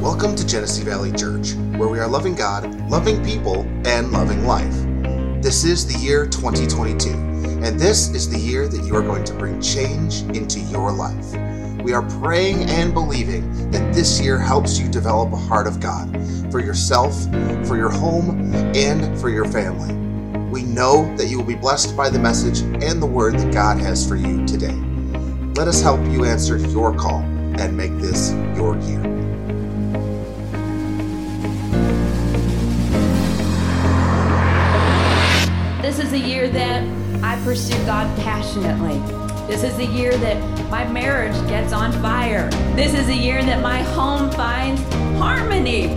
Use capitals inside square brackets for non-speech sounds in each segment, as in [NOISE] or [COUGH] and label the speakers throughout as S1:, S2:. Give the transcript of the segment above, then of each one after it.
S1: Welcome to Genesee Valley Church, where we are loving God, loving people, and loving life. This is the year 2022, and this is the year that you are going to bring change into your life. We are praying and believing that this year helps you develop a heart of God for yourself, for your home, and for your family. We know that you will be blessed by the message and the word that God has for you today. Let us help you answer your call and make this your year.
S2: This is a year that I pursue God passionately. This is the year that my marriage gets on fire. This is the year that my home finds harmony.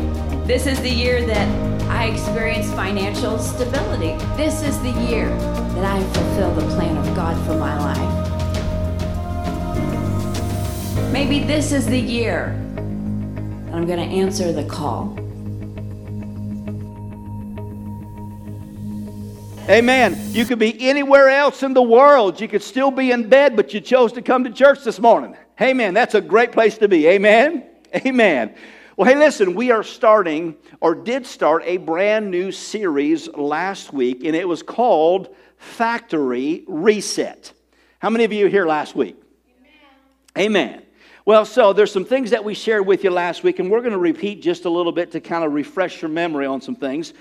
S2: This is the year that I experience financial stability. This is the year that I fulfill the plan of God for my life. Maybe this is the year that I'm going to answer the call.
S3: Amen. You could be anywhere else in the world. You could still be in bed, but you chose to come to church this morning. Amen. That's a great place to be. Amen. Amen. Well, hey, listen, we are starting, or did start, a brand new series last week, and it was called Factory Reset. How many of you were here last week? Amen. Amen. Well, so there's some things that we shared with you last week, and we're going to repeat just a little bit to kind of refresh your memory on some things.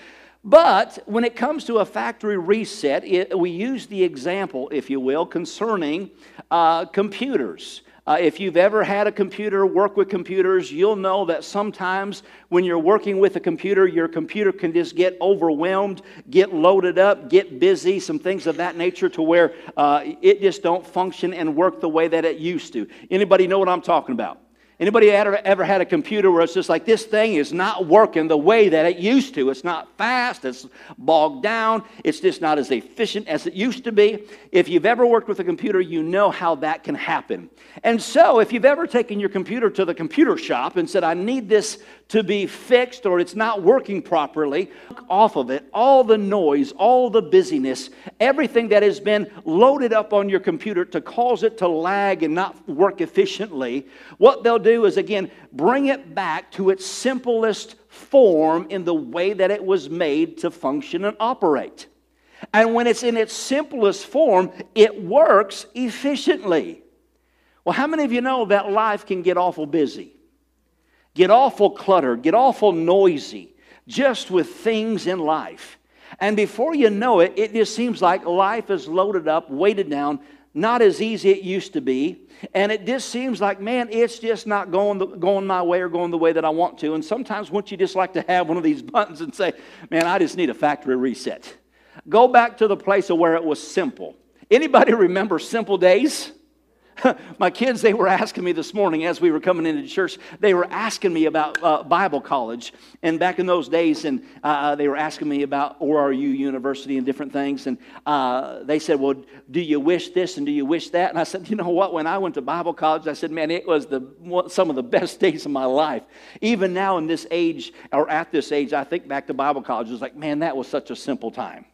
S3: But when it comes to a factory reset, it, we use the example, if you will, concerning uh, computers. Uh, if you've ever had a computer, work with computers, you'll know that sometimes when you're working with a computer, your computer can just get overwhelmed, get loaded up, get busy, some things of that nature to where uh, it just don't function and work the way that it used to. Anybody know what I'm talking about? Anybody ever, ever had a computer where it's just like this thing is not working the way that it used to? It's not fast, it's bogged down, it's just not as efficient as it used to be. If you've ever worked with a computer, you know how that can happen. And so, if you've ever taken your computer to the computer shop and said, I need this to be fixed or it's not working properly, off of it all the noise, all the busyness, everything that has been loaded up on your computer to cause it to lag and not work efficiently, what they'll do is again bring it back to its simplest form in the way that it was made to function and operate. And when it's in its simplest form, it works efficiently. Well, how many of you know that life can get awful busy? get awful cluttered, get awful noisy just with things in life. And before you know it, it just seems like life is loaded up, weighted down, not as easy it used to be. And it just seems like, man, it's just not going, the, going my way or going the way that I want to. And sometimes, wouldn't you just like to have one of these [LAUGHS] buttons and say, man, I just need a factory reset? Go back to the place of where it was simple. Anybody [LAUGHS] remember simple days? [LAUGHS] My kids, they were asking me this morning as we were coming into church, they were asking me about uh, Bible college. And back in those days, and uh, uh they were asking me about ORU University and different things. And uh, they said, Well, do you wish this and do you wish that? And I said, You know what? When I went to Bible college, I said, Man, it was the, some of the best [LAUGHS] days of my life. Even now, in this age, or at this age, I think back to Bible college, it's like, Man, that was such a simple time.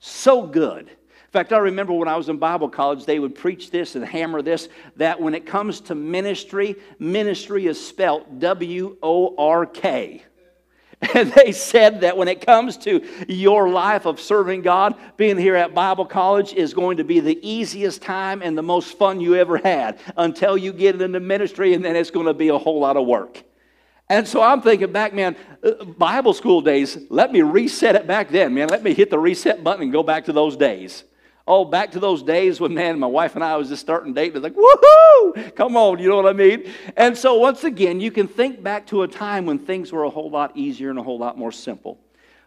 S3: So good fact, I remember when I was in Bible college, they would preach this and hammer this that when it comes to ministry, ministry is spelt W O R K. [LAUGHS] And they said that when it comes to your life of serving God, being here at Bible college is going to be the easiest time and the most fun you ever had until you get into ministry, and then it's going to be a whole lot of work. And so I'm thinking back, man, uh, Bible school days, let me reset it back then, man. Let me hit the reset button and go back to those days. Oh, back to those days when, man, my wife and I was just starting dating. It's like, woohoo! Come on, you know what I mean? And so, once again, you can think back to a time when things were a whole lot easier and a whole lot more simple.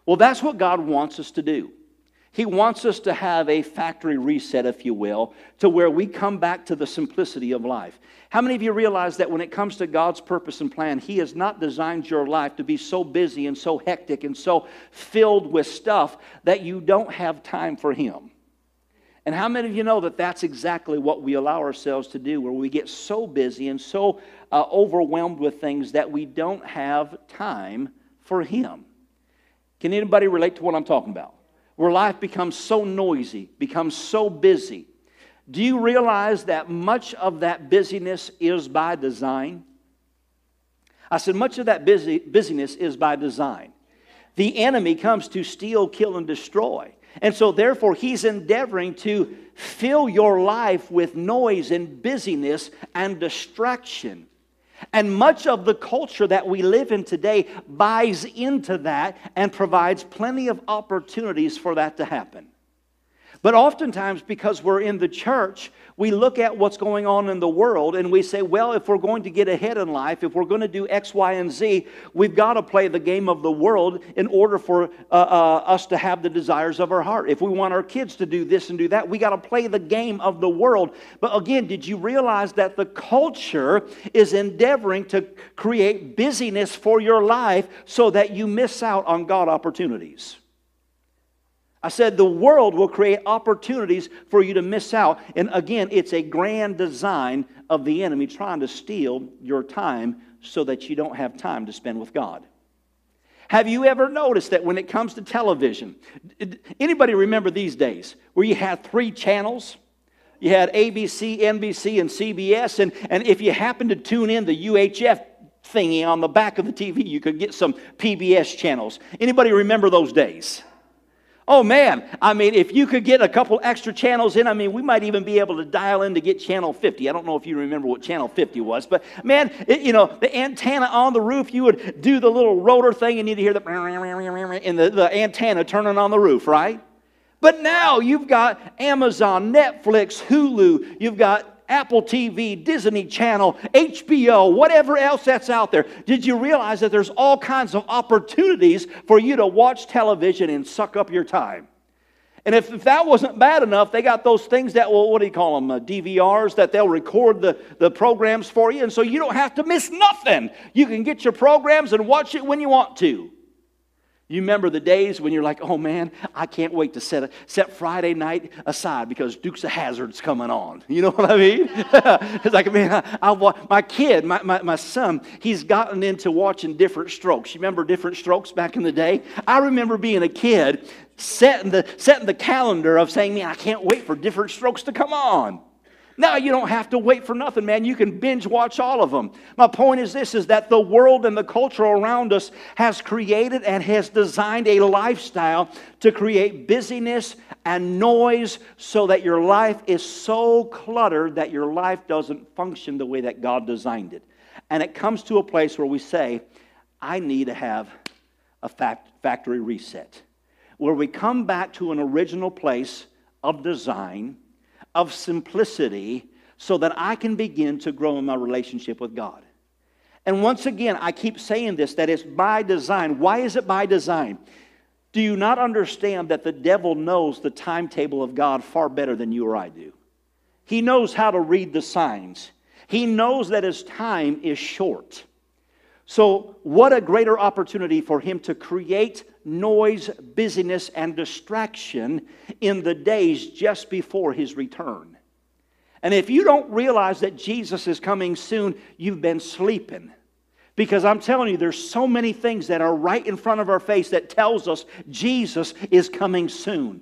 S3: Well, that's what God wants us to do. He wants us to have a factory reset, if you will, to where we come back to the simplicity of life. How many of you realize that when it comes to God's purpose and plan, He has not designed your life to be so busy and so hectic and so filled with stuff that you don't have time for Him? And how many of you know that that's exactly what we allow ourselves to do, where we get so busy and so uh, overwhelmed with things that we don't have time for Him? Can anybody relate to what I'm talking about? where life becomes so noisy, becomes so busy. Do you realize that much of that busyness is by design? I said, much of that busy, busyness is by design. The enemy comes to steal, kill, and destroy. And so, therefore, he's endeavoring to fill your life with noise and busyness and distraction. And much of the culture that we live in today buys into that and provides plenty of opportunities for that to happen. But oftentimes, because we're in the church, we look at what's going on in the world and we say, well, if we're going to get ahead in life, if we're going to do X, Y, and Z, we've got to play the game of the world in order for uh, uh, us to have the desires of our heart. If we want our kids to do this and do that, we got to play the game of the world. But again, did you realize that the culture is endeavoring to create busyness for your life so that you miss out on God opportunities? I said the world will create opportunities for you to miss out. And again, it's a grand design of the enemy trying to steal your time so that you don't have time to spend with God. Have you ever noticed that when it comes to television, anybody remember these days where you had three channels? You had ABC, NBC, and CBS, and, and if you happened to tune in the UHF thingy on the back of the TV, you could get some PBS channels. Anybody remember those days? Oh man, I mean, if you could get a couple extra channels in, I mean, we might even be able to dial in to get channel 50. I don't know if you remember what channel 50 was, but man, it, you know, the antenna on the roof, you would do the little rotor thing and you'd hear the and the, the antenna turning on the roof, right? But now you've got Amazon, Netflix, Hulu, you've got Apple TV, Disney Channel, HBO, whatever else that's out there. Did you realize that there's all kinds of opportunities for you to watch television and suck up your time? And if, if that wasn't bad enough, they got those things that, well, what do you call them? Uh, DVRs that they'll record the, the programs for you. And so you don't have to miss nothing. You can get your programs and watch it when you want to. You remember the days when you're like, oh man, I can't wait to set, a, set Friday night aside because Dukes of Hazzard's coming on. [LAUGHS] You know what I mean? [LAUGHS] it's like, man, I, I, my kid, my, my, my son, he's gotten into watching Diff'rent Strokes. You remember Diff'rent Strokes back in the day? I remember being a kid setting the, setting the calendar of saying, man, I can't wait for Diff'rent Strokes to come on. Now you don't have to wait for nothing, man. You can binge watch all of them. My point is this is that the world and the culture around us has created and has designed a lifestyle to create busyness and noise so that your life is so cluttered that your life doesn't function the way that God designed it. And it comes to a place where we say, I need to have a factory reset. Where we come back to an original place of design of simplicity so that I can begin to grow in my relationship with God. And once again, I keep saying this that it's by design. Why is it by design? Do you not understand that the devil knows the timetable of God far better than you or I do? He knows how to read the signs. He knows that his time is short. So, what a greater opportunity for him to create noise, busyness, and distraction in the days just before his return. And if you don't realize that Jesus is coming soon, you've been sleeping. Because I'm telling you, there's so many things that are right in front of our face that tells us Jesus is coming soon.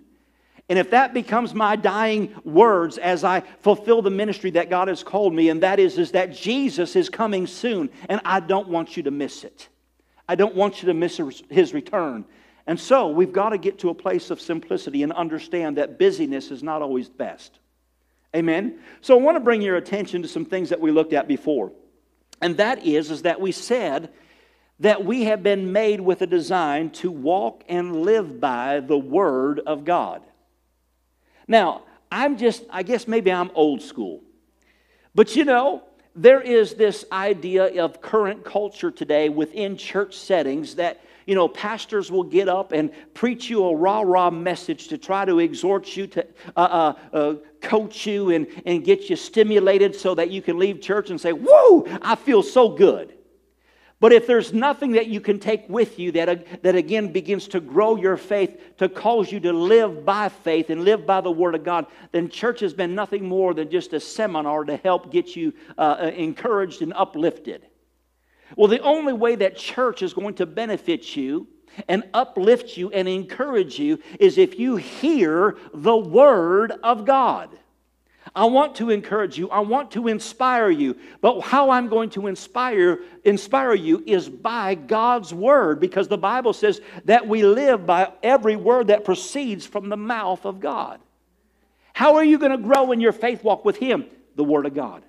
S3: And if that becomes my dying words as I fulfill the ministry that God has called me, and that is, is that Jesus is coming soon, and I don't want you to miss it. I don't want you to miss his return. And so we've got to get to a place of simplicity and understand that busyness is not always best. Amen? So I want to bring your attention to some things that we looked at before. And that is, is that we said that we have been made with a design to walk and live by the Word of God. Now, I'm just, I guess maybe I'm old school. But you know, there is this idea of current culture today within church settings that you know, pastors will get up and preach you a rah rah message to try to exhort you, to uh, uh, uh, coach you, and, and get you stimulated so that you can leave church and say, Whoa, I feel so good. But if there's nothing that you can take with you that, that again begins to grow your faith, to cause you to live by faith and live by the Word of God, then church has been nothing more than just a seminar to help get you uh, uh encouraged and uplifted. Well, the only way that church is going to benefit you and uplift you and encourage you is if you hear the Word of God. I want to encourage you. I want to inspire you. But how I'm going to inspire inspire you is by God's word because the Bible says that we live by every word that proceeds from the mouth of God. How are you going to grow in your faith walk with him? The word of God.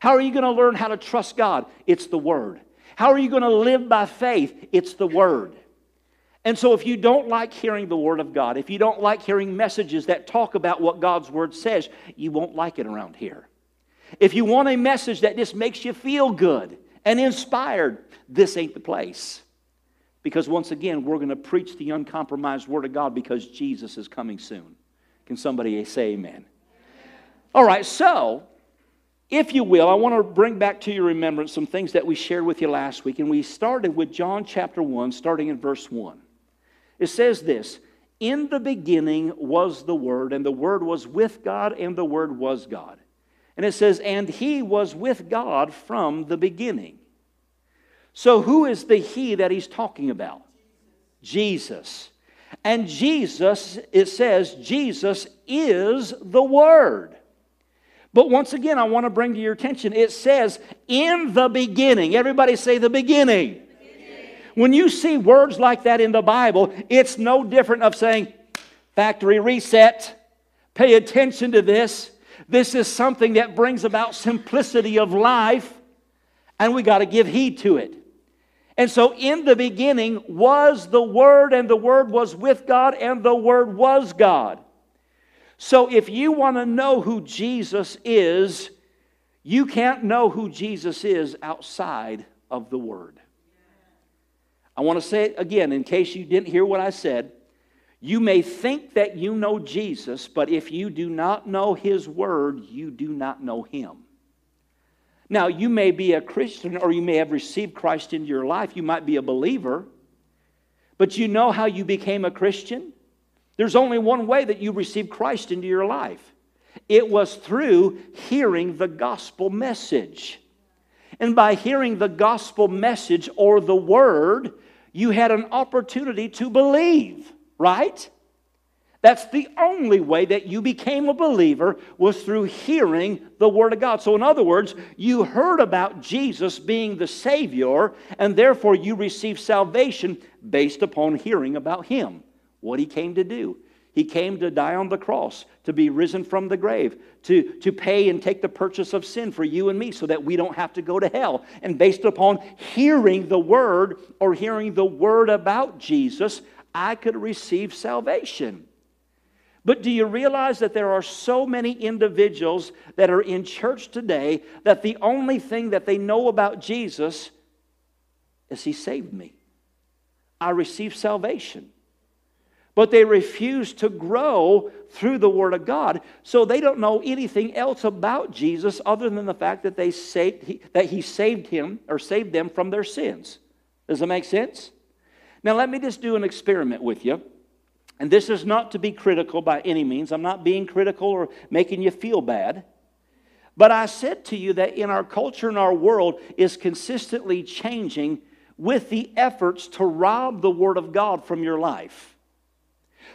S3: How are you going to learn how to trust God? It's the word. How are you going to live by faith? It's the word. And so, if you don't like hearing the Word of God, if you don't like hearing messages that talk about what God's Word says, you won't like it around here. If you want a message that just makes you feel good and inspired, this ain't the place. Because once again, we're going to preach the uncompromised Word of God because Jesus is coming soon. Can somebody say amen? All right, so if you will, I want to bring back to your remembrance some things that we shared with you last week. And we started with John chapter 1, starting in verse 1. It says this In the beginning was the Word, and the Word was with God, and the Word was God. And it says, And He was with God from the beginning. So, who is the He that He's talking about? Jesus. And Jesus, it says, Jesus is the Word. But once again, I want to bring to your attention, it says, in the beginning. Everybody say the beginning. When you see words like that in the Bible, it's no different of saying, factory reset, pay attention to this. This is something that brings about simplicity of life, and we got to give heed to it. And so, in the beginning was the Word, and the Word was with God, and the Word was God. So, if you want to know who Jesus is, you can't know who Jesus is outside of the Word. I want to say it again in case you didn't hear what I said. You may think that you know Jesus, but if you do not know His Word, you do not know Him. Now, you may be a Christian or you may have received Christ into your life. You might be a believer, but you know how you became a Christian? There's only one way that you received Christ into your life it was through hearing the gospel message. And by hearing the gospel message or the word, you had an opportunity to believe, right? That's the only way that you became a believer was through hearing the Word of God. So, in other words, you heard about Jesus being the Savior, and therefore you received salvation based upon hearing about Him, what He came to do. He came to die on the cross, to be risen from the grave, to, to pay and take the purchase of sin for you and me so that we don't have to go to hell. And based upon hearing the word or hearing the word about Jesus, I could receive salvation. But do you realize that there are so many individuals that are in church today that the only thing that they know about Jesus is He saved me? I received salvation but they refuse to grow through the Word of God. So they don't know anything else about Jesus other than the fact that, they saved, that He saved him or saved them from their sins. Does that make sense? Now, let me just do an experiment with you. And this is not to be critical by any means. I'm not being critical or making you feel bad. But I said to you that in our culture and our world is consistently changing with the efforts to rob the Word of God from your life.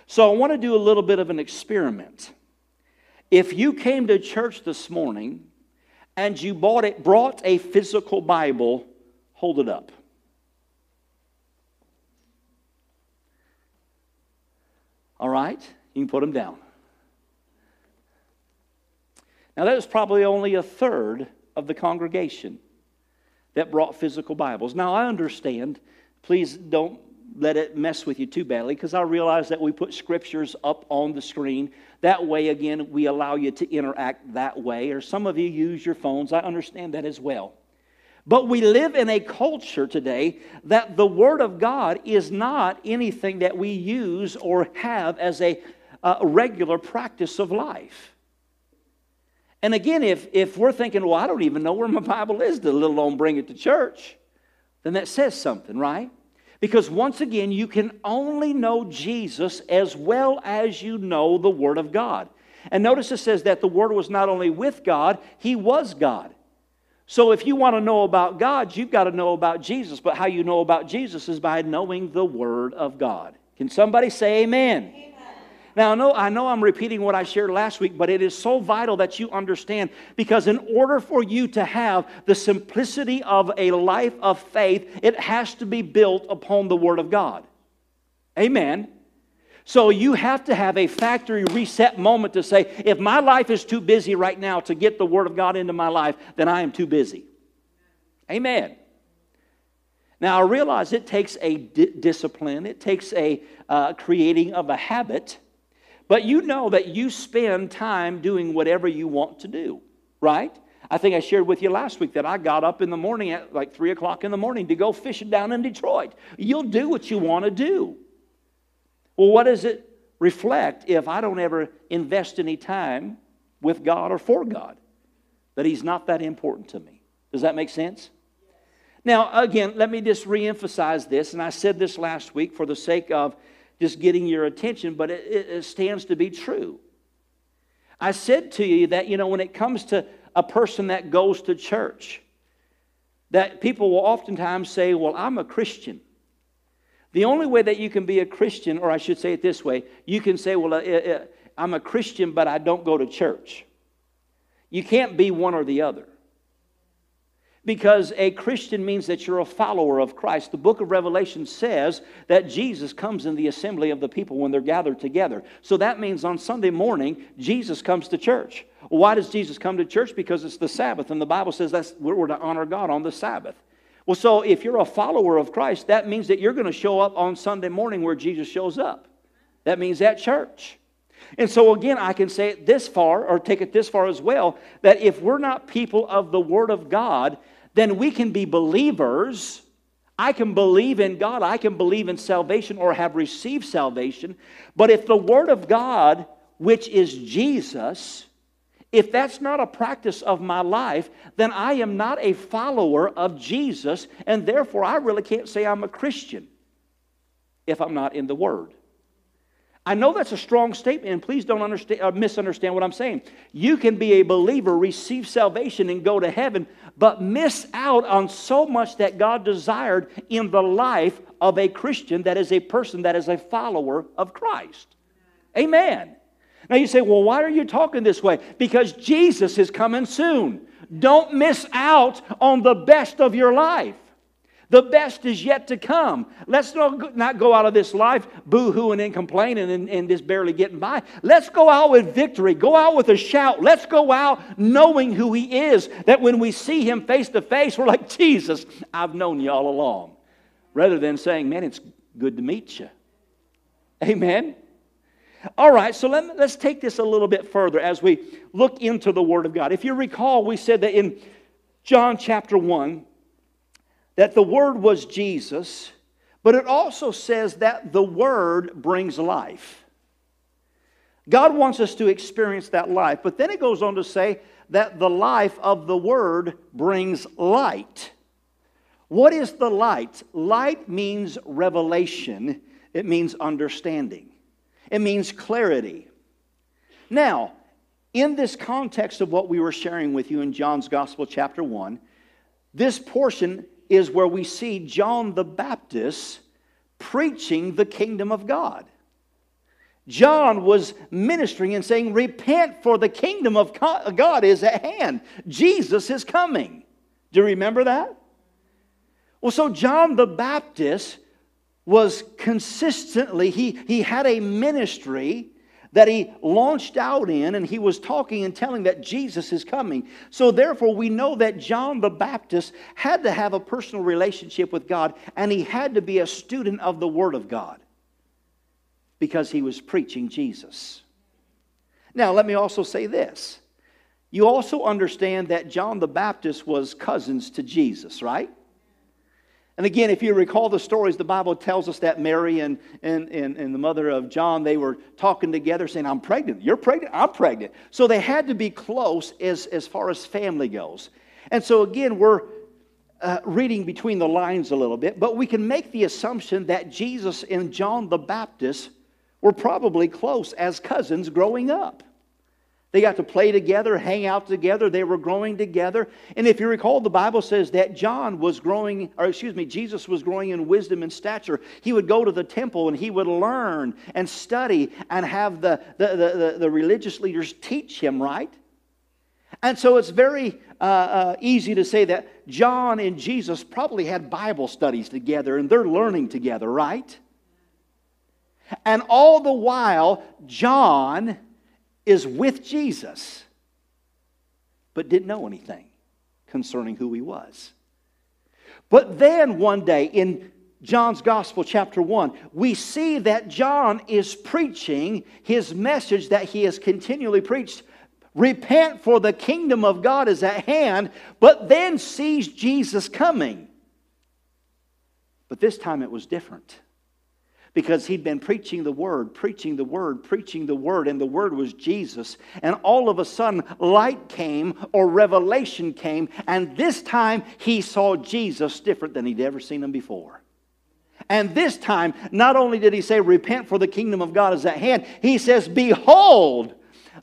S3: So I want to do a little bit of an experiment. If you came to church this morning and you bought it, brought a physical Bible, hold it up. All right? You can put them down. Now, that was probably only a third of the congregation that brought physical Bibles. Now, I understand. Please don't let it mess with you too badly because I realize that we put scriptures up on the screen. That way, again, we allow you to interact that way. Or some of you use your phones. I understand that as well. But we live in a culture today that the Word of God is not anything that we use or have as a, regular practice of life. And again, if, if we're thinking, well, I don't even know where my Bible is, to let alone bring it to church, then that says something, right? Because once again, you can only know Jesus as well as you know the Word of God. And notice it says that the Word was not only with God, He was God. So if you want to know about God, you've got to know about Jesus. But how you know about Jesus is by knowing the Word of God. Can somebody say amen? amen. Now, I know, I know I'm repeating what I shared last week, but it is so vital that you understand because, in order for you to have the simplicity of a life of faith, it has to be built upon the Word of God. Amen. So you have to have a factory reset moment to say, if my life is too busy right now to get the Word of God into my life, then I am too busy. Amen. Now, I realize it takes a di- discipline, it takes a uh, creating of a habit, but you know that you spend time doing whatever you want to do, right? I think I shared with you last week that I got up in the morning at like 3 o'clock in the morning to go fishing down in Detroit. You'll do what you want to do. Well, what does it reflect if I don't ever invest any time with God or for God? That He's not that important to me. Does that make sense? Now, again, let me just reemphasize this, and I said this last week for the sake of just getting your attention, but it, it stands to be true. I said to you that, you know, when it comes to a person that goes to church, that people will oftentimes say, Well, I'm a Christian. The only way that you can be a Christian, or I should say it this way, you can say, Well, I'm a Christian, but I don't go to church. You can't be one or the other. Because a Christian means that you're a follower of Christ. The book of Revelation says that Jesus comes in the assembly of the people when they're gathered together. So that means on Sunday morning, Jesus comes to church. Why does Jesus come to church? Because it's the Sabbath, and the Bible says that's where we're to honor God on the Sabbath. Well, so if you're a follower of Christ, that means that you're going to show up on Sunday morning where Jesus shows up. That means at church. And so, again, I can say it this far, or take it this far as well, that if we're not people of the Word of God, then we can be believers. I can believe in God, I can believe in salvation or have received salvation. But if the Word of God, which is Jesus, if that's not a practice of my life, then I am not a follower of Jesus, and therefore I really can't say I'm a Christian if I'm not in the Word. I know that's a strong statement, and please don't understand, uh, misunderstand what I'm saying. You can be a believer, receive salvation, and go to heaven, but miss out on so much that God desired in the life of a Christian that is a person that is a follower of Christ. Amen. Now you say, well, why are you talking this way? Because Jesus is coming soon. Don't miss out on the best of your life. The best is yet to come. Let's not go out of this life boo hooing and complaining and, and just barely getting by. Let's go out with victory. Go out with a shout. Let's go out knowing who He is. That when we see Him face to face, we're like, Jesus, I've known you all along. Rather than saying, man, it's good to meet you. Amen. All right, so let, us take this a little bit further as we look into the Word of God. If you recall, we said that in John chapter 1 that the Word was Jesus, but it also says that the Word brings life. God wants us to experience that life, but then it goes on to say that the life of the Word brings light. What is the light? Light means revelation, it means understanding. It means clarity. Now, in this context of what we were sharing with you in John's Gospel, chapter 1, this portion is where we see John the Baptist preaching the kingdom of God. John was ministering and saying, Repent, for the kingdom of God is at hand. Jesus is coming. Do you remember that? Well, so John the Baptist was consistently, he, he had a ministry that he launched out in, and he was talking and telling that Jesus is coming. So, therefore, we know that John the Baptist had to have a personal relationship with God, and he had to be a student of the Word of God because he was preaching Jesus. Now, let me also say this. You also understand that John the Baptist was cousins to Jesus, right? And again, if you recall the stories, the Bible tells us that Mary and, and, and, and, the mother of John, they were talking together saying, I'm pregnant. You're pregnant? I'm pregnant. So they had to be close as, as far as family goes. And so again, we're uh, reading between the lines a little bit, but we can make the assumption that Jesus and John the Baptist were probably close as cousins growing up. They got to play together, hang out together. They were growing together. And if you recall, the Bible says that John was growing, or excuse me, Jesus was growing in wisdom and stature. He would go to the temple and he would learn and study and have the, the, the, the religious leaders teach him, right? And so it's very uh, uh, easy to say that John and Jesus probably had Bible studies together and they're learning together, right? And all the while, John is with Jesus, but didn't know anything concerning who he was. But then one day in John's Gospel, chapter 1, we see that John is preaching his message that he has continually preached repent, for the kingdom of God is at hand, but then sees Jesus coming. But this time it was different because he'd been preaching the word, preaching the word, preaching the word, and the word was Jesus. And all of a sudden, light came or revelation came, and this time he saw Jesus different than he'd ever seen him before. And this time, not only did he say, Repent, for the kingdom of God is at hand, he says, Behold,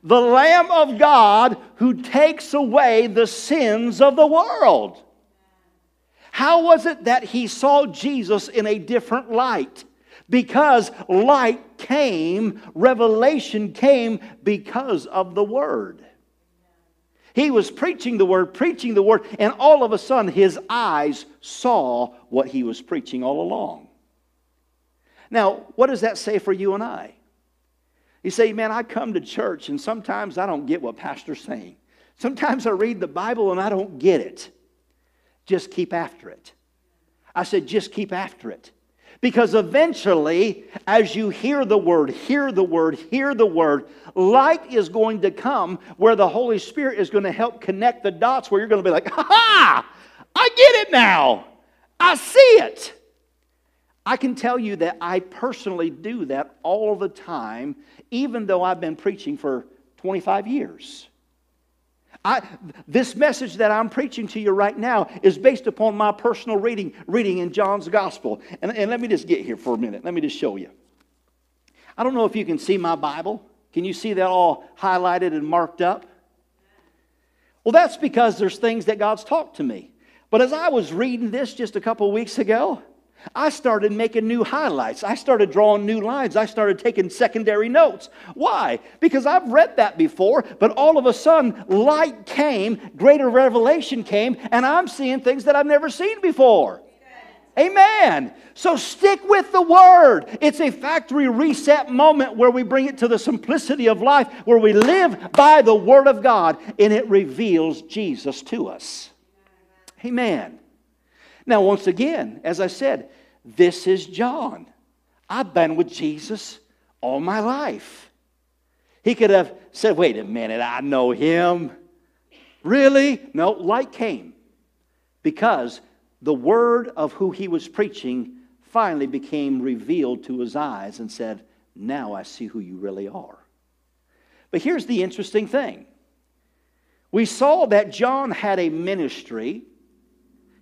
S3: the Lamb of God who takes away the sins of the world. How was it that he saw Jesus in a different light? Because light came, revelation came because of the Word. He was preaching the Word, preaching the Word, and all of a sudden his eyes saw what he was preaching all along. Now, what does that say for you and I? You say, man, I come to church and sometimes I don't get what Pastor's saying. Sometimes I read the Bible and I don't get it. Just keep after it. I said, just keep after it. Because eventually, as you hear the word, hear the word, hear the word, light is going to come where the Holy Spirit is going to help connect the dots where you're going to be like, ha ha, I get it now. I see it. I can tell you that I personally do that all the time, even though I've been preaching for 25 years. I, this message that I'm preaching to you right now is based upon my personal reading, reading in John's Gospel. And, and let me just get here for a minute. Let me just show you. I don't know if you can see my Bible. Can you see that all highlighted and marked up? Well, that's because there's things that God's talked to me. But as I was reading this just a couple weeks ago, I started making new highlights. I started drawing new lines. I started taking secondary notes. Why? Because I've read that before, but all of a sudden, light came, greater revelation came, and I'm seeing things that I've never seen before. Amen. So stick with the word. It's a factory reset moment where we bring it to the simplicity of life, where we live by the word of God, and it reveals Jesus to us. Amen. Now, once again, as I said, this is John. I've been with Jesus all my life. He could have said, Wait a minute, I know him. Really? No, light came because the word of who he was preaching finally became revealed to his eyes and said, Now I see who you really are. But here's the interesting thing we saw that John had a ministry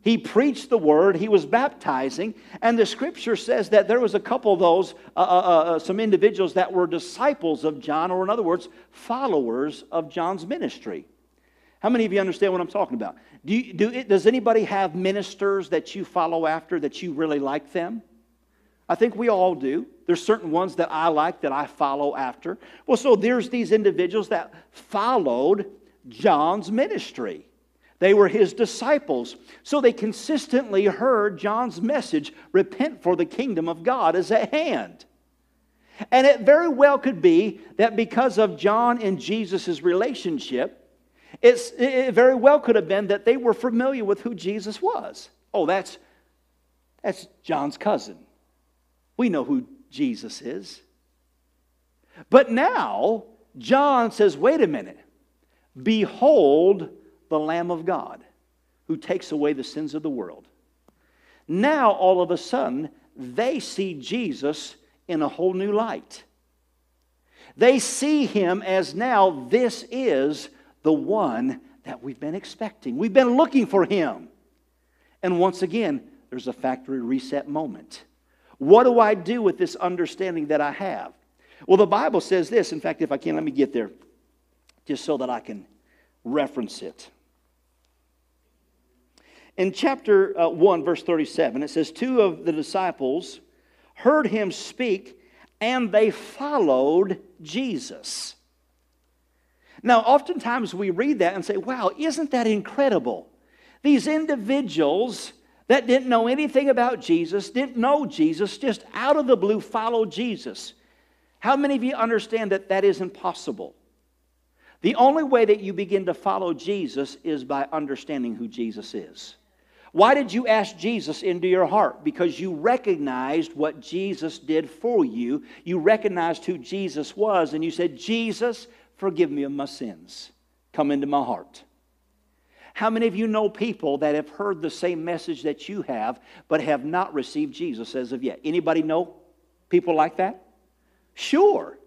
S3: he preached the word, he was baptizing, and the scripture says that there was a couple of those, uh, uh, uh, uh, some individuals that were disciples of John, or in other words, followers of John's ministry. How many of you understand what I'm talking about? Do, you, do it, does anybody have ministers that you follow after that you really like them? I think we all do. There's certain ones that I like that I follow after. Well, so there's these individuals that followed John's ministry. They were his disciples. So they consistently heard John's message repent, for the kingdom of God is at hand. And it very well could be that because of John and Jesus' relationship, it very well could have been that they were familiar with who Jesus was. Oh, that's, that's John's cousin. We know who Jesus is. But now, John says, wait a minute. Behold the Lamb of God who takes away the sins of the world. Now, all of a sudden, they see Jesus in a whole new light. They see him as now this is the one that we've been expecting. We've been looking for him. And once again, there's a factory reset moment. What do I do with this understanding that I have? Well, the Bible says this. In fact, if I can, let me get there. just so that I can reference it. In chapter uh, 1, verse 37, it says, Two of the disciples heard him speak, and they followed Jesus. Now, oftentimes we read that and say, wow, isn't that incredible? These individuals that didn't know anything about Jesus, didn't know Jesus, just out of the blue followed Jesus. How many of you understand that that is impossible? The only way that you begin to follow Jesus is by understanding who Jesus is. Why did you ask Jesus into your heart? Because you recognized what Jesus did for you. You recognized who Jesus was, and you said, Jesus, forgive me of my sins. Come into my heart. How many of you know people that have heard the same message that you have, but have not received Jesus as of yet? Anybody know people like that? Sure.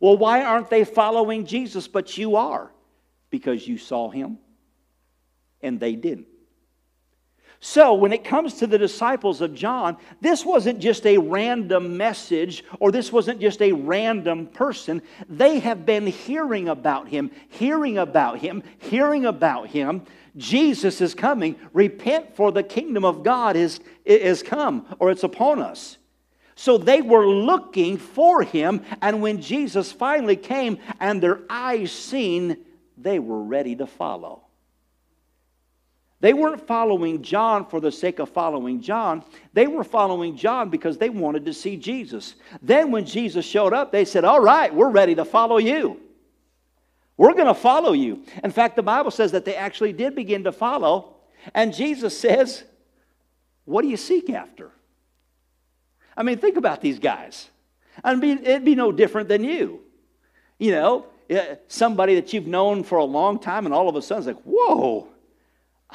S3: Well, why aren't they following Jesus, but you are? Because you saw him and they didn't. So, when it comes to the disciples of John, this wasn't just a random message or this wasn't just a random person. They have been hearing about him, hearing about him, hearing about him. Jesus is coming. Repent, for the kingdom of God is, is come or it's upon us. So they were looking for him, and when Jesus finally came and their eyes seen, they were ready to follow. They weren't following John for the sake of following John. They were following John because they wanted to see Jesus. Then, when Jesus showed up, they said, All right, we're ready to follow you. We're going to follow you. In fact, the Bible says that they actually did begin to follow. And Jesus [LAUGHS] says, What do you seek after? I mean, think about these guys. I mean, it'd be no different than you. You know, eh, somebody that you've known for a long time, and all of a sudden it's like, Whoa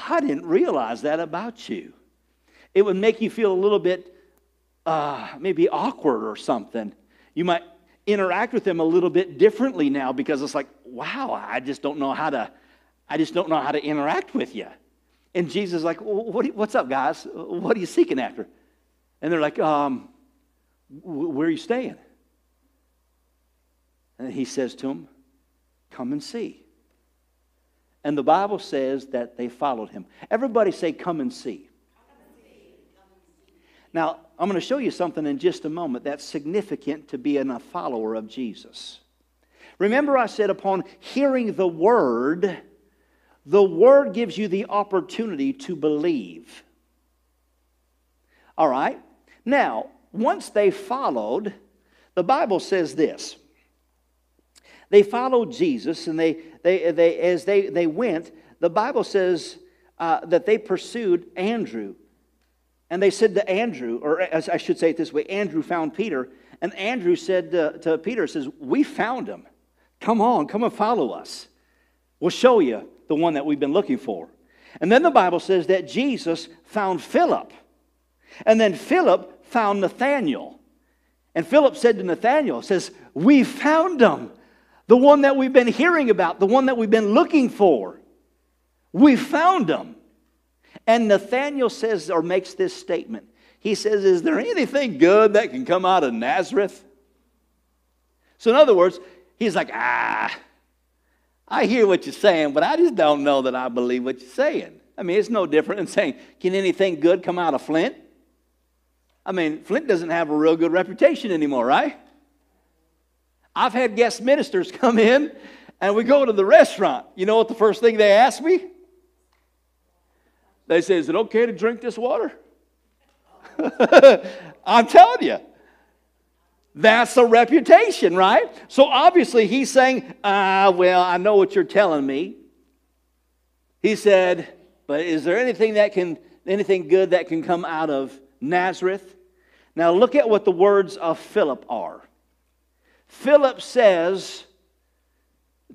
S3: I didn't realize that about you. It would make you feel a little bit uh, maybe awkward or something. You might interact with them a little bit differently now because it's like, wow, I just don't know how to, I just don't know how to interact with you. And Jesus is like, what you, what's up, guys? What are you seeking after? And they're like, um, where are you staying? And he says to them, come and see. And the Bible says that they followed him. Everybody say, Come and see. Now, I'm going to show you something in just a moment that's significant to being a follower of Jesus. Remember, I said, upon hearing the word, the word gives you the opportunity to believe. All right? Now, once they followed, the Bible says this they followed Jesus, and they, they, they, as they, they went, the Bible says uh, that they pursued Andrew. And they said to Andrew, or as I should say it this way, Andrew found Peter. And Andrew said to, to Peter, says, We found him. Come on, come and follow us. We'll show you the one that we've been looking for. And then the Bible says that Jesus found Philip. And then Philip found Nathanael. And Philip said to Nathanael, says, We found him the one that we've been hearing about, the one that we've been looking for. We found him. And Nathanael says or makes this statement. He says, Is there anything good that can come out of Nazareth? So, in other words, he's like, Ah, I hear what you're saying, but I just don't know that I believe what you're saying. I mean, it's no different than saying, Can anything good come out of Flint? I mean, Flint doesn't have a real good reputation anymore, right? I've had guest ministers [LAUGHS] come in and we go to the restaurant. You know what the first thing they ask me? They say, Is it okay to drink this water? [LAUGHS] I'm telling you. That's a reputation, right? So obviously he's saying, Ah, well, I know what you're telling me. He said, But is there anything that can anything good that can come out of Nazareth? Now look at what the words of Philip are. Philip says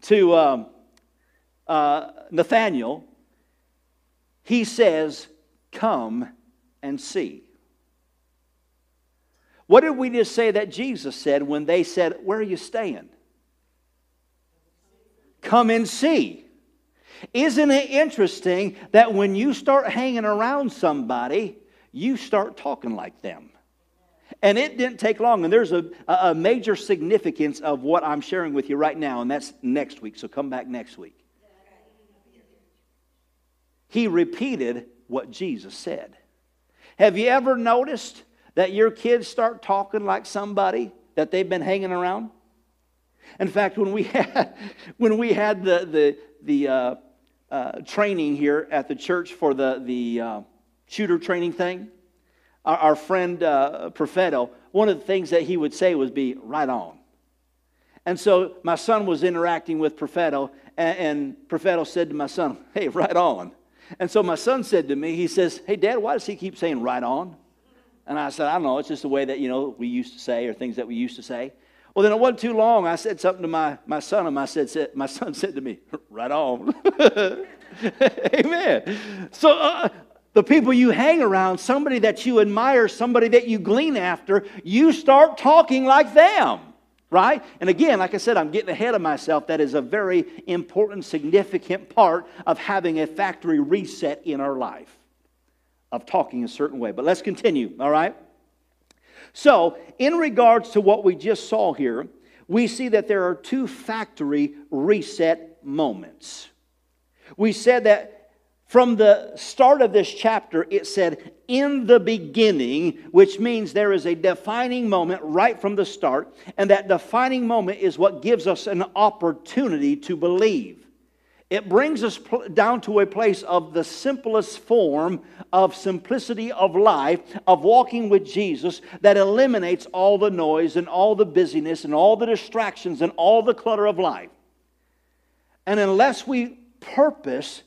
S3: to um, uh, Nathanael, he says, Come and see. What did we just say that Jesus said when they said, Where are you staying? Come and see. Isn't it interesting that when you start hanging around somebody, you start talking like them? And it didn't take long. And there's a, a major significance of what I'm sharing with you right now, and that's next week. So come back next week. He repeated what Jesus said. Have you ever noticed that your kids start talking like somebody that they've been hanging around? In fact, when we [LAUGHS] had, when we had the, the, the uh, uh, training here at the church for the, the uh, shooter training thing, our, our friend uh, one of the things that he would say was be right on. And so my son was interacting with Profeto, and, and said to my son, Hey, right on. And so my son said to me, he says, Hey, Dad, why does he keep saying right on? And I said, I don't know, it's just the way that, you know, we used to say or things that we used to say. Well, then it wasn't too long. I said something to my, my son, and my, said, said, my son said to me, [LAUGHS] right on. [LAUGHS] Amen. So uh, the people you hang around, somebody that you admire, somebody that you glean after, you start talking like them, right? And again, like I said, I'm getting ahead of myself. That is a very important, significant part of having a factory reset in our life, of talking a certain way. But let's continue, all right? So, in regards to what we just saw here, we see that there are two factory reset moments. We said that from the start of this chapter, it said, in the beginning, which means there is a defining moment right from the start, and that defining moment is what gives us an opportunity to believe. It brings us down to a place of the simplest form of simplicity of life, of walking with Jesus, that eliminates all the noise and all the busyness and all the distractions and all the clutter of life. And unless we purpose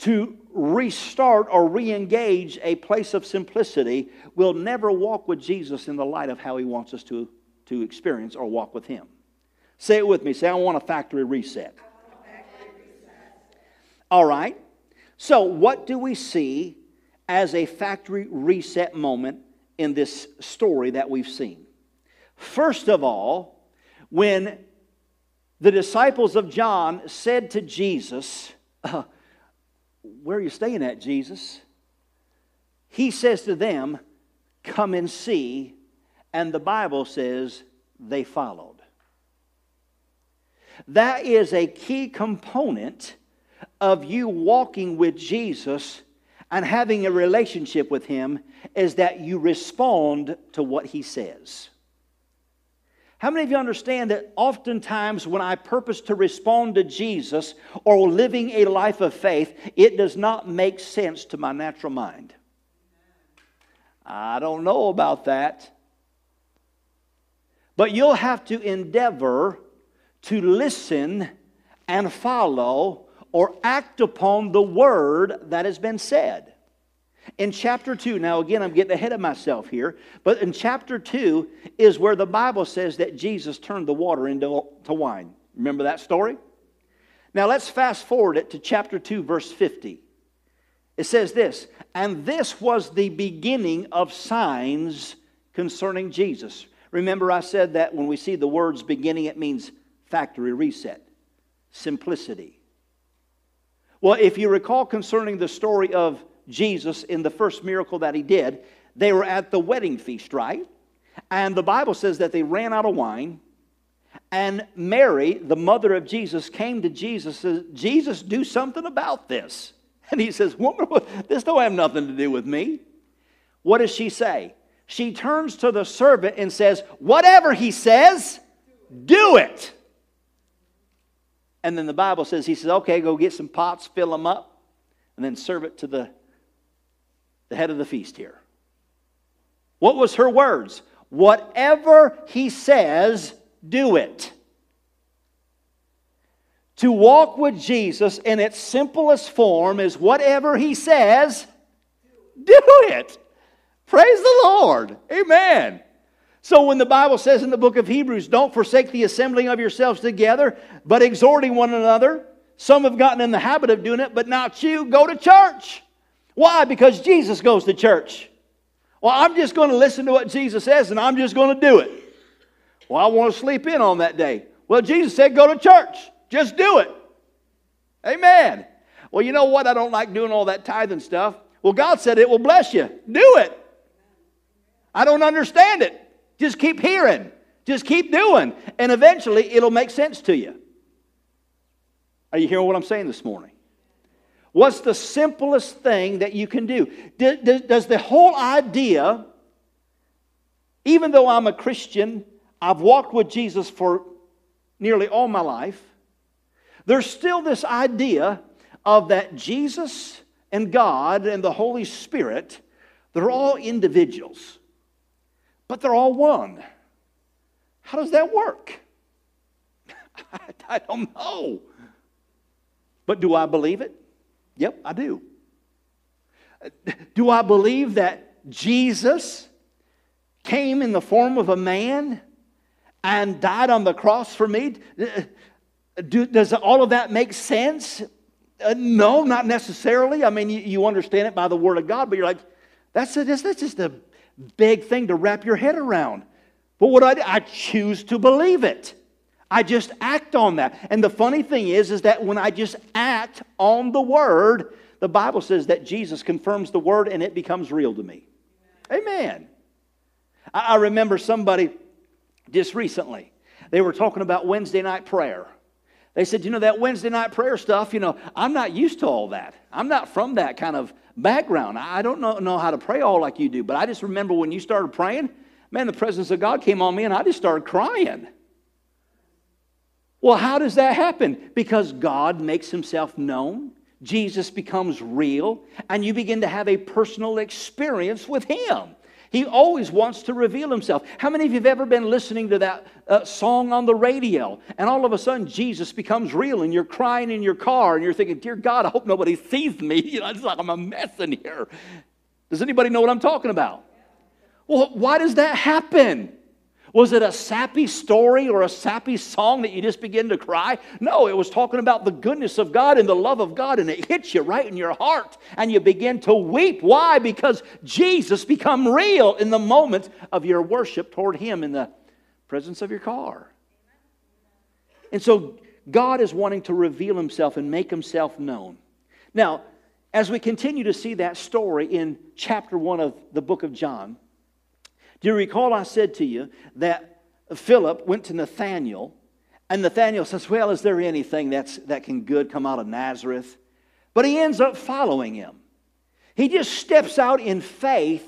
S3: to restart or re engage a place of simplicity, we'll never walk with Jesus in the light of how he wants us to, to experience or walk with him. Say it with me. Say, I want a factory reset. All right. So, what do we see as a factory reset moment in this story that we've seen? First of all, when the disciples of John said to Jesus, [LAUGHS] where are you staying at, Jesus? He says to them, Come and see. And the Bible says they followed. That is a key component of you walking with Jesus and having a relationship with Him is that you respond to what He says. How many of you understand that oftentimes when I purpose to respond to Jesus or living a life of faith, it does not make sense to my natural mind? I don't know about that. But you'll have to endeavor to listen and follow or act upon the word that has been said. In chapter 2, now again, I'm getting ahead of myself here, but in chapter 2 is where the Bible says that Jesus turned the water into to wine. Remember that story? Now let's fast forward it to chapter 2, verse 50. It says this, and this was the beginning of signs concerning Jesus. Remember, I said that when we see the words beginning, it means factory reset, simplicity. Well, if you recall concerning the story of Jesus in the first miracle that he did, they were at the wedding feast, right? And the Bible says that they ran out of wine. And Mary, the mother of Jesus, came to Jesus and says, Jesus, do something about this. [LAUGHS] And he says, Woman, this don't have nothing to do with me. What does she say? She turns to the servant and says, Whatever he says, do it. And then the Bible says, He says, Okay, go get some pots, fill them up, and then serve it to the the head of the feast here. What was her words? Whatever he says, do it. To walk with Jesus in its simplest form is whatever he says, do it. Praise the Lord. Amen. So when the Bible says in the book of Hebrews, don't forsake the assembling of yourselves together, but exhorting one another, some have gotten in the habit of doing it, but not you, go to church. Why? Because Jesus goes to church. Well, I'm just going to listen to what Jesus says and I'm just going to do it. Well, I want to sleep in on that day. Well, Jesus said, go to church. Just do it. Amen. Well, you know what? I don't like doing all that tithing stuff. Well, God said it will bless you. Do it. I don't understand it. Just keep hearing. Just keep doing. And eventually it'll make sense to you. Are you hearing what I'm saying this morning? What's the simplest thing that you can do? Does the whole idea, even though I'm a Christian, I've walked with Jesus for nearly all my life, there's still this idea of that Jesus and God and the Holy Spirit, they're all individuals, but they're all one. How does that work? [LAUGHS] I don't know. But do I believe it? Yep, I do. Do I believe that Jesus came in the form of a man and died on the cross for me? Do, does all of that make sense? Uh, no, not necessarily. I mean, you, you, understand it by the Word of God, but you're like, that's, a, that's just a big thing to wrap your head around. But what I I choose to believe it. I just act on that. And the funny thing is, is that when I just act on the Word, the Bible says that Jesus confirms the Word and it becomes real to me. Amen. I, remember somebody just recently, they were talking about Wednesday night prayer. They said, you know, that Wednesday night prayer stuff, you know, I'm not used to all that. I'm not from that kind of background. I don't know, know how to pray all like you do, but I just remember when you started praying, man, the presence of God came on me and I just started crying. Well, how does that happen? Because God makes himself known, Jesus becomes real, and you begin to have a personal experience with him. He always wants to reveal himself. How many of you have ever been listening to that uh, song on the radio and all of a sudden Jesus becomes real and you're crying in your car and you're thinking, Dear God, I hope nobody sees me. [LAUGHS] You know, it's like I'm a mess in here. Does anybody know what I'm talking about? Well, why does that happen? Was it a sappy story or a sappy song that you just begin to cry? No, it was talking about the goodness of God and the love of God, and it hits you right in your heart, and you begin to weep. Why? Because Jesus become real in the moment of your worship toward Him in the presence of your car. And so God is wanting to reveal Himself and make Himself known. Now, as we continue to see that story in chapter 1 of the book of John, do you recall I said to you that Philip went to Nathanael, and Nathanael says, Well, is there anything that's, that can good come out of Nazareth? But he ends up following him. He just steps out in faith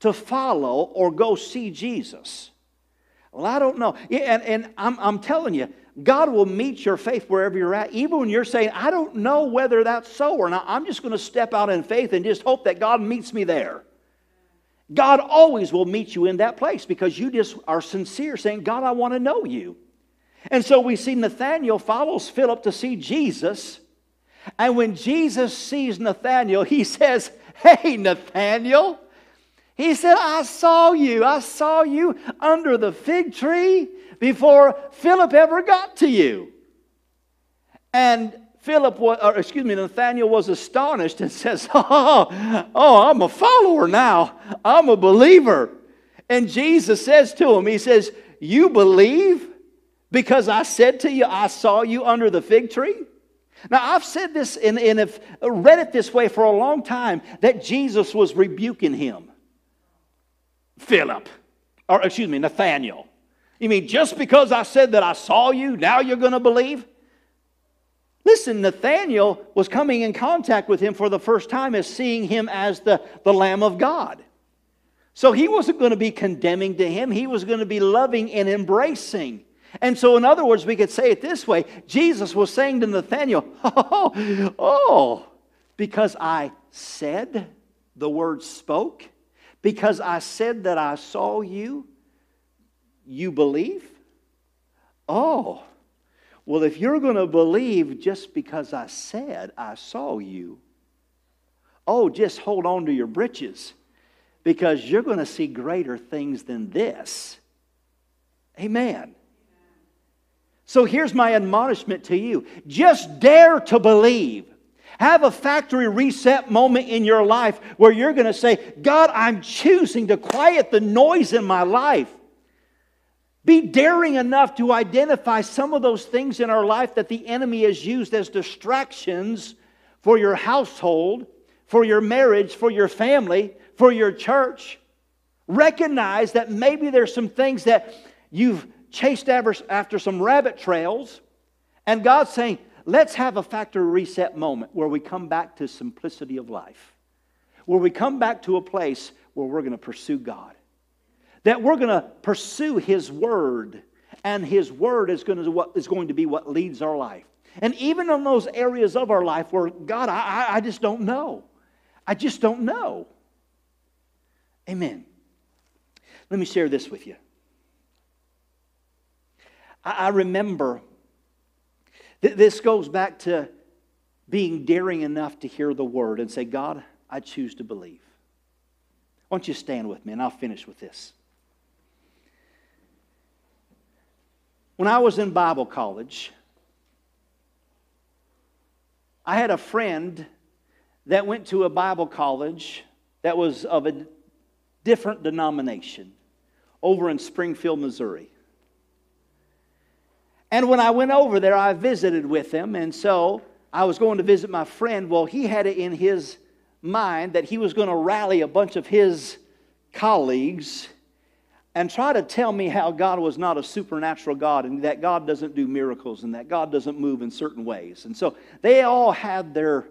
S3: to follow or go see Jesus. Well, I don't know. And, and I'm, I'm telling you, God will meet your faith wherever you're at, even when you're saying, I don't know whether that's so or not. I'm just going to step out in faith and just hope that God meets me there. God always will meet you in that place because you just are sincere, saying, God, I want to know you. And so we see Nathanael follows Philip to see Jesus. And when Jesus sees Nathanael, he [LAUGHS] says, Hey, Nathanael. He said, I saw you. I saw you under the fig tree before Philip ever got to you. And Philip, or excuse me, Nathanael was astonished and [LAUGHS] says, oh, oh, I'm a follower now. I'm a believer. And Jesus says to him, He says, You believe because I said to you, I saw you under the fig tree? Now, I've said this and, and have read it this way for a long time that Jesus was rebuking him. Philip, or excuse me, Nathanael. You mean just because I said that I saw you, now you're going to believe? Listen, Nathanael was coming in contact with him for the first time as seeing him as the, the Lamb of God. So he wasn't going to be condemning to him, he was going to be loving and embracing. And so, in other words, we could say it this way Jesus was saying to Nathanael, [LAUGHS] Oh, oh because I said, the word spoke, because I said that I saw you, you believe? Oh, well, if you're going to believe just because I said I saw you, oh, just hold on to your britches because you're going to see greater things than this. Amen. So here's my admonishment to you just dare to believe. Have a factory reset moment in your life where you're going to say, God, I'm choosing to quiet the noise in my life. Be daring enough to identify some of those things in our life that the enemy has used as distractions for your household, for your marriage, for your family, for your church. Recognize that maybe there's some things that you've chased after, some rabbit trails, and God's saying, let's have a factory reset moment where we come back to simplicity of life, where we come back to a place where we're going to pursue God, that we're going to pursue His Word, and His Word is going to, what, is going to be what leads our life. And even in those areas of our life where, God, I, I just don't know. I just don't know. Amen. Let me share this with you. I, I remember, th- this goes back to being daring enough to hear the word and say, God, I choose to believe. Why don't you stand with me and I'll finish with this. When I was in Bible college, I had a friend that went to a Bible college that was of a different denomination over in Springfield, Missouri. And when I went over there, I visited with him. And so I was going to visit my friend. Well, he had it in his mind that he was going to rally a bunch of his colleagues and try to tell me how God was not a supernatural God and that God doesn't do miracles and that God doesn't move in certain ways. And so they all had their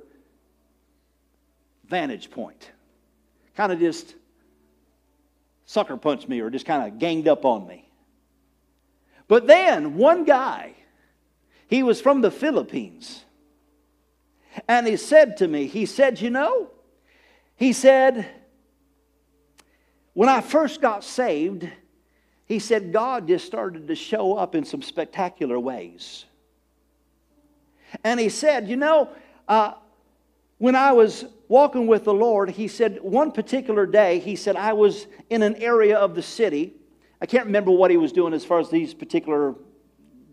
S3: vantage point. Kind of just sucker punched me or just kind of ganged up on me. But then one guy, he was from the Philippines, and he said to me, he said, You know, he said, when I first got saved, he said, God just started to show up in some spectacular ways. And he said, You know, uh, when I was walking with the Lord, he said, one particular day, he said, I was in an area of the city. I can't remember what he was doing as far as these particular,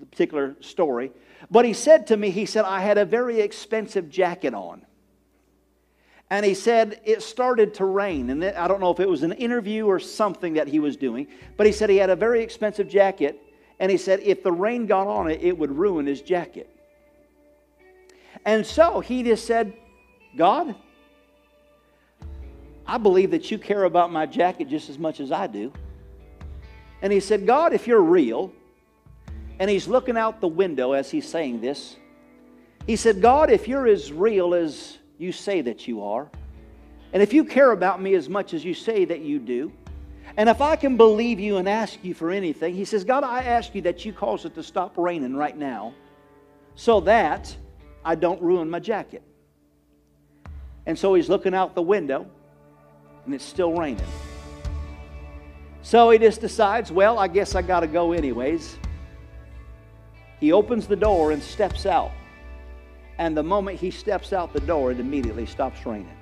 S3: the particular story. But he said to me, he said, I had a very expensive jacket on. And he said it started to rain. And I don't know if it was an interview or something that he was doing, but he said he had a very expensive jacket. And he said if the rain got on it, it would ruin his jacket. And so he just said, God, I believe that you care about my jacket just as much as I do. And he said, God, if you're real, and he's looking out the window as he's saying this, he said, God, if you're as real as you say that you are, and if you care about me as much as you say that you do, and if I can believe you and ask you for anything, he says, God, I ask you that you cause it to stop raining right now so that I don't ruin my jacket. And so he's looking out the window, and it's still raining. So he just decides, well, I guess I got to go anyways. He opens the door and steps out. And the moment he steps out the door, it immediately stops raining.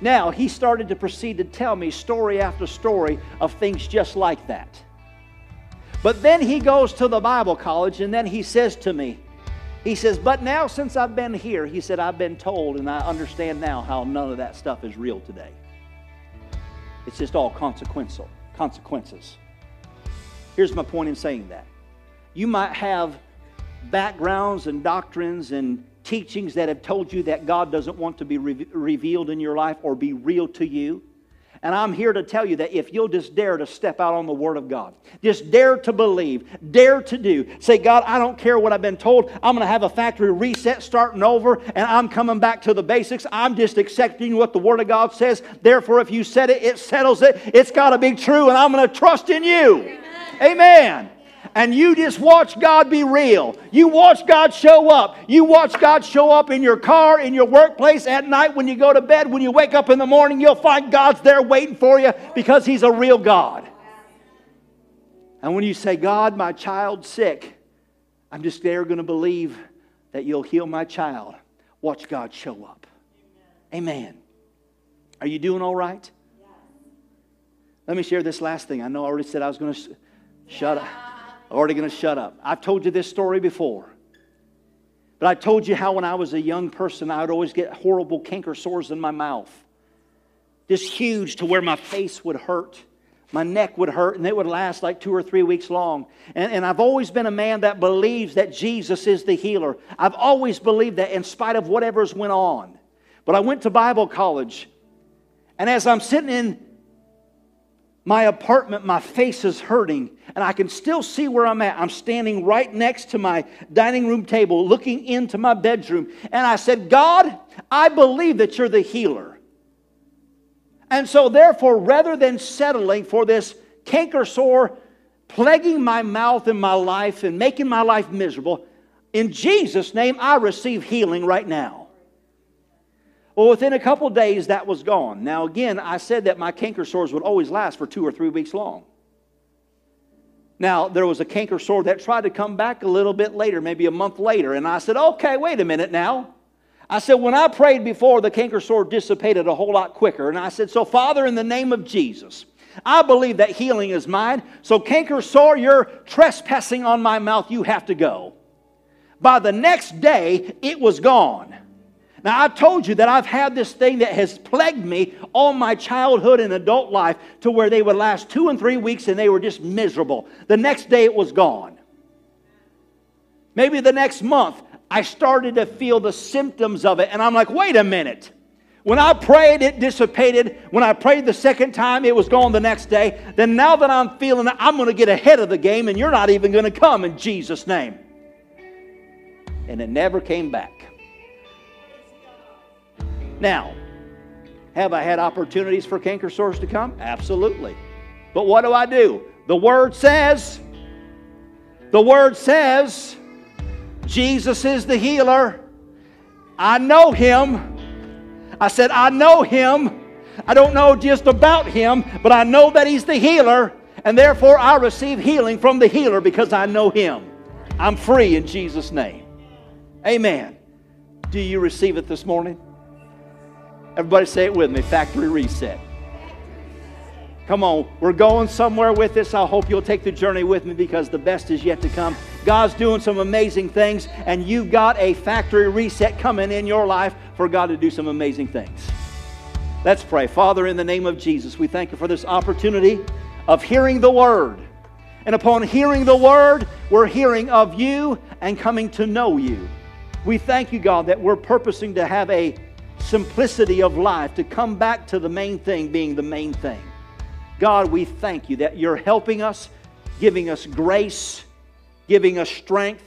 S3: Now, he started to proceed to tell me story after story of things just like that. But then he goes to the Bible college and then he says to me, he says, But now, since I've been here, he said, I've been told and I understand now how none of that stuff is real today. It's just all consequential, consequences. Here's my point in saying that. You might have backgrounds and doctrines and teachings that have told you that God doesn't want to be re- revealed in your life or be real to you. And I'm here to tell you that if you'll just dare to step out on the Word of God, just dare to believe, dare to do, say, God, I don't care what I've been told. I'm going to have a factory reset starting over, and I'm coming back to the basics. I'm just accepting what the Word of God says. Therefore, if you said it, it settles it. It's got to be true, and I'm going to trust in you. Amen. Amen and you just watch God be real. You watch God show up. You watch God show up in your car, in your workplace, at night, when you go to bed, when you wake up in the morning, you'll find God's there waiting for you because He's a real God. And when you say, God, my child's sick, I'm just there going to believe that you'll heal my child. Watch God show up. Amen. Are you doing all right? Let me share this last thing. I know I already said I was going to sh- shut up. Already going to shut up. I've told you this story before. But I told you how when I was a young person, I would always get horrible canker sores in my mouth. Just huge to where my face would hurt. My neck would hurt, and it would last like two or three weeks long. And, and I've always been a man that believes that Jesus is the healer. I've always believed that in spite of whatever's went on. But I went to Bible college And as I'm sitting in my apartment, my face is hurting, and I can still see where I'm at. I'm standing right next to my dining room table, looking into my bedroom. And I said, God, I believe that you're the healer. And so, therefore, rather than settling for this canker sore plaguing my mouth and my life and making my life miserable, in Jesus' name, I receive healing right now. Well, within a couple days, that was gone. Now, again, I said that my canker sores would always last for two or three weeks long. Now, there was a canker sore that tried to come back a little bit later, maybe a month later, and I said, okay, wait a minute now. I said, when I prayed before, the canker sore dissipated a whole lot quicker. And I said, so, Father, in the name of Jesus, I believe that healing is mine. So, canker sore, you're trespassing on my mouth. You have to go. By the next day, it was gone. Now, I told you that I've had this thing that has plagued me all my childhood and adult life to where they would last two and three weeks and they were just miserable. The next day, it was gone. Maybe the next month, I started to feel the symptoms of it, and I'm like, wait a minute. When I prayed, it dissipated. When I prayed the second time, it was gone the next day. Then now that I'm feeling it, I'm going to get ahead of the game, and you're not even going to come in Jesus' name and it never came back. Now, have I had opportunities for canker sores to come? Absolutely. But what do I do? The Word says, the Word says, Jesus is the healer. I know Him. I said, I know Him. I don't know just about Him, but I know that He's the healer, and therefore I receive healing from the healer because I know Him. I'm free in Jesus' name. Amen. Do you receive it this morning? Everybody say it with me factory reset. Come on, we're going somewhere with this. I hope you'll take the journey with me because the best is yet to come. God's doing some amazing things, and you've got a factory reset coming in your life for God to do some amazing things. Let's pray. Father, in the name of Jesus, we thank you for this opportunity of hearing the word. And upon hearing the word, we're hearing of you and coming to know you. We thank you, God, that we're purposing to have a simplicity of life, to come back to the main thing being the main thing. God, we thank you that you're helping us, giving us grace, giving us strength.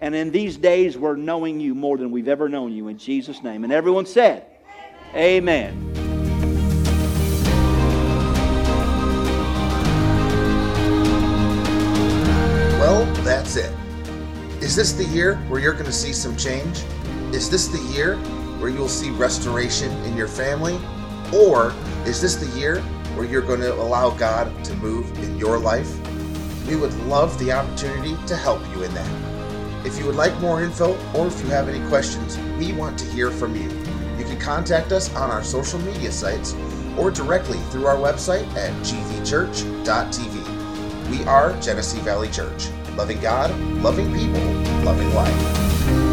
S3: And in these days, we're knowing you more than we've ever known you in Jesus' name. And everyone said, Amen. Amen.
S1: Well, that's it. Is this the year where you're going to see some change? Is this the year where you'll see restoration in your family? Or is this the year where you're going to allow God to move in your life? We would love the opportunity to help you in that. If you would like more info or if you have any questions, we want to hear from you. You can contact us on our social media sites or directly through our website at gvchurch.tv. We are Genesee Valley Church loving God, loving people, loving life.